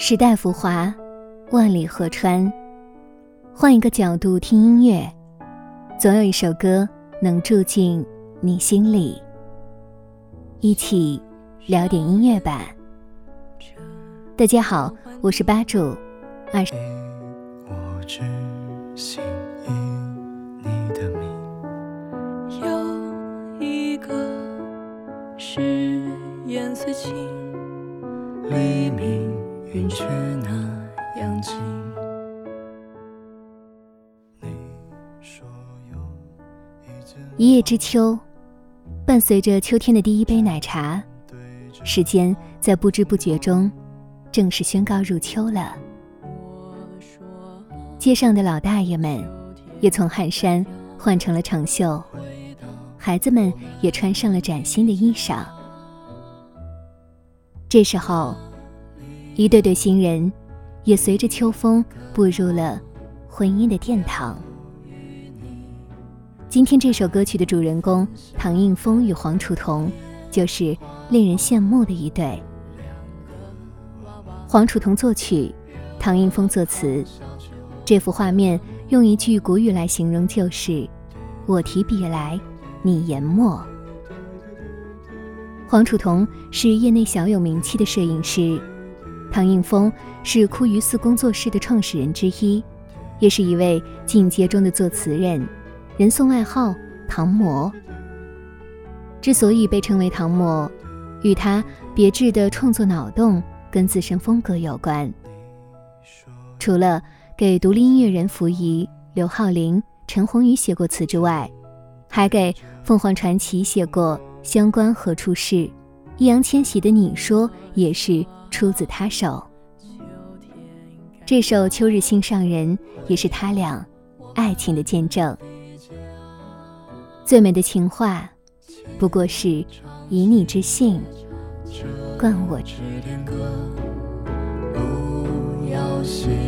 时代浮华，万里河川。换一个角度听音乐，总有一首歌能住进你心里。一起聊点音乐吧。大家好，我是吧主，二十。我只你的名，有一个誓言随情，黎明云却那样近。你说有一阵一叶知秋，伴随着秋天的第一杯奶茶，时间在不知不觉中，正式宣告入秋了。街上的老大爷们也从汗衫换成了长袖，孩子们也穿上了崭新的衣裳。这时候，一对对新人也随着秋风步入了婚姻的殿堂。今天这首歌曲的主人公唐映枫与黄楚彤，就是令人羡慕的一对。黄楚彤作曲，唐映枫作词。这幅画面用一句古语来形容，就是“我提笔来，你研墨”。黄楚彤是业内小有名气的摄影师，唐映枫是枯鱼寺工作室的创始人之一，也是一位进阶中的作词人，人送外号“唐模”。之所以被称为唐模，与他别致的创作脑洞跟自身风格有关。除了给独立音乐人溥仪、刘浩霖、陈鸿宇写过词之外，还给凤凰传奇写过《相关何处是》，易烊千玺的《你说》也是出自他手。这首《秋日心上人》也是他俩爱情的见证。最美的情话，不过是以你之信灌我。不要信。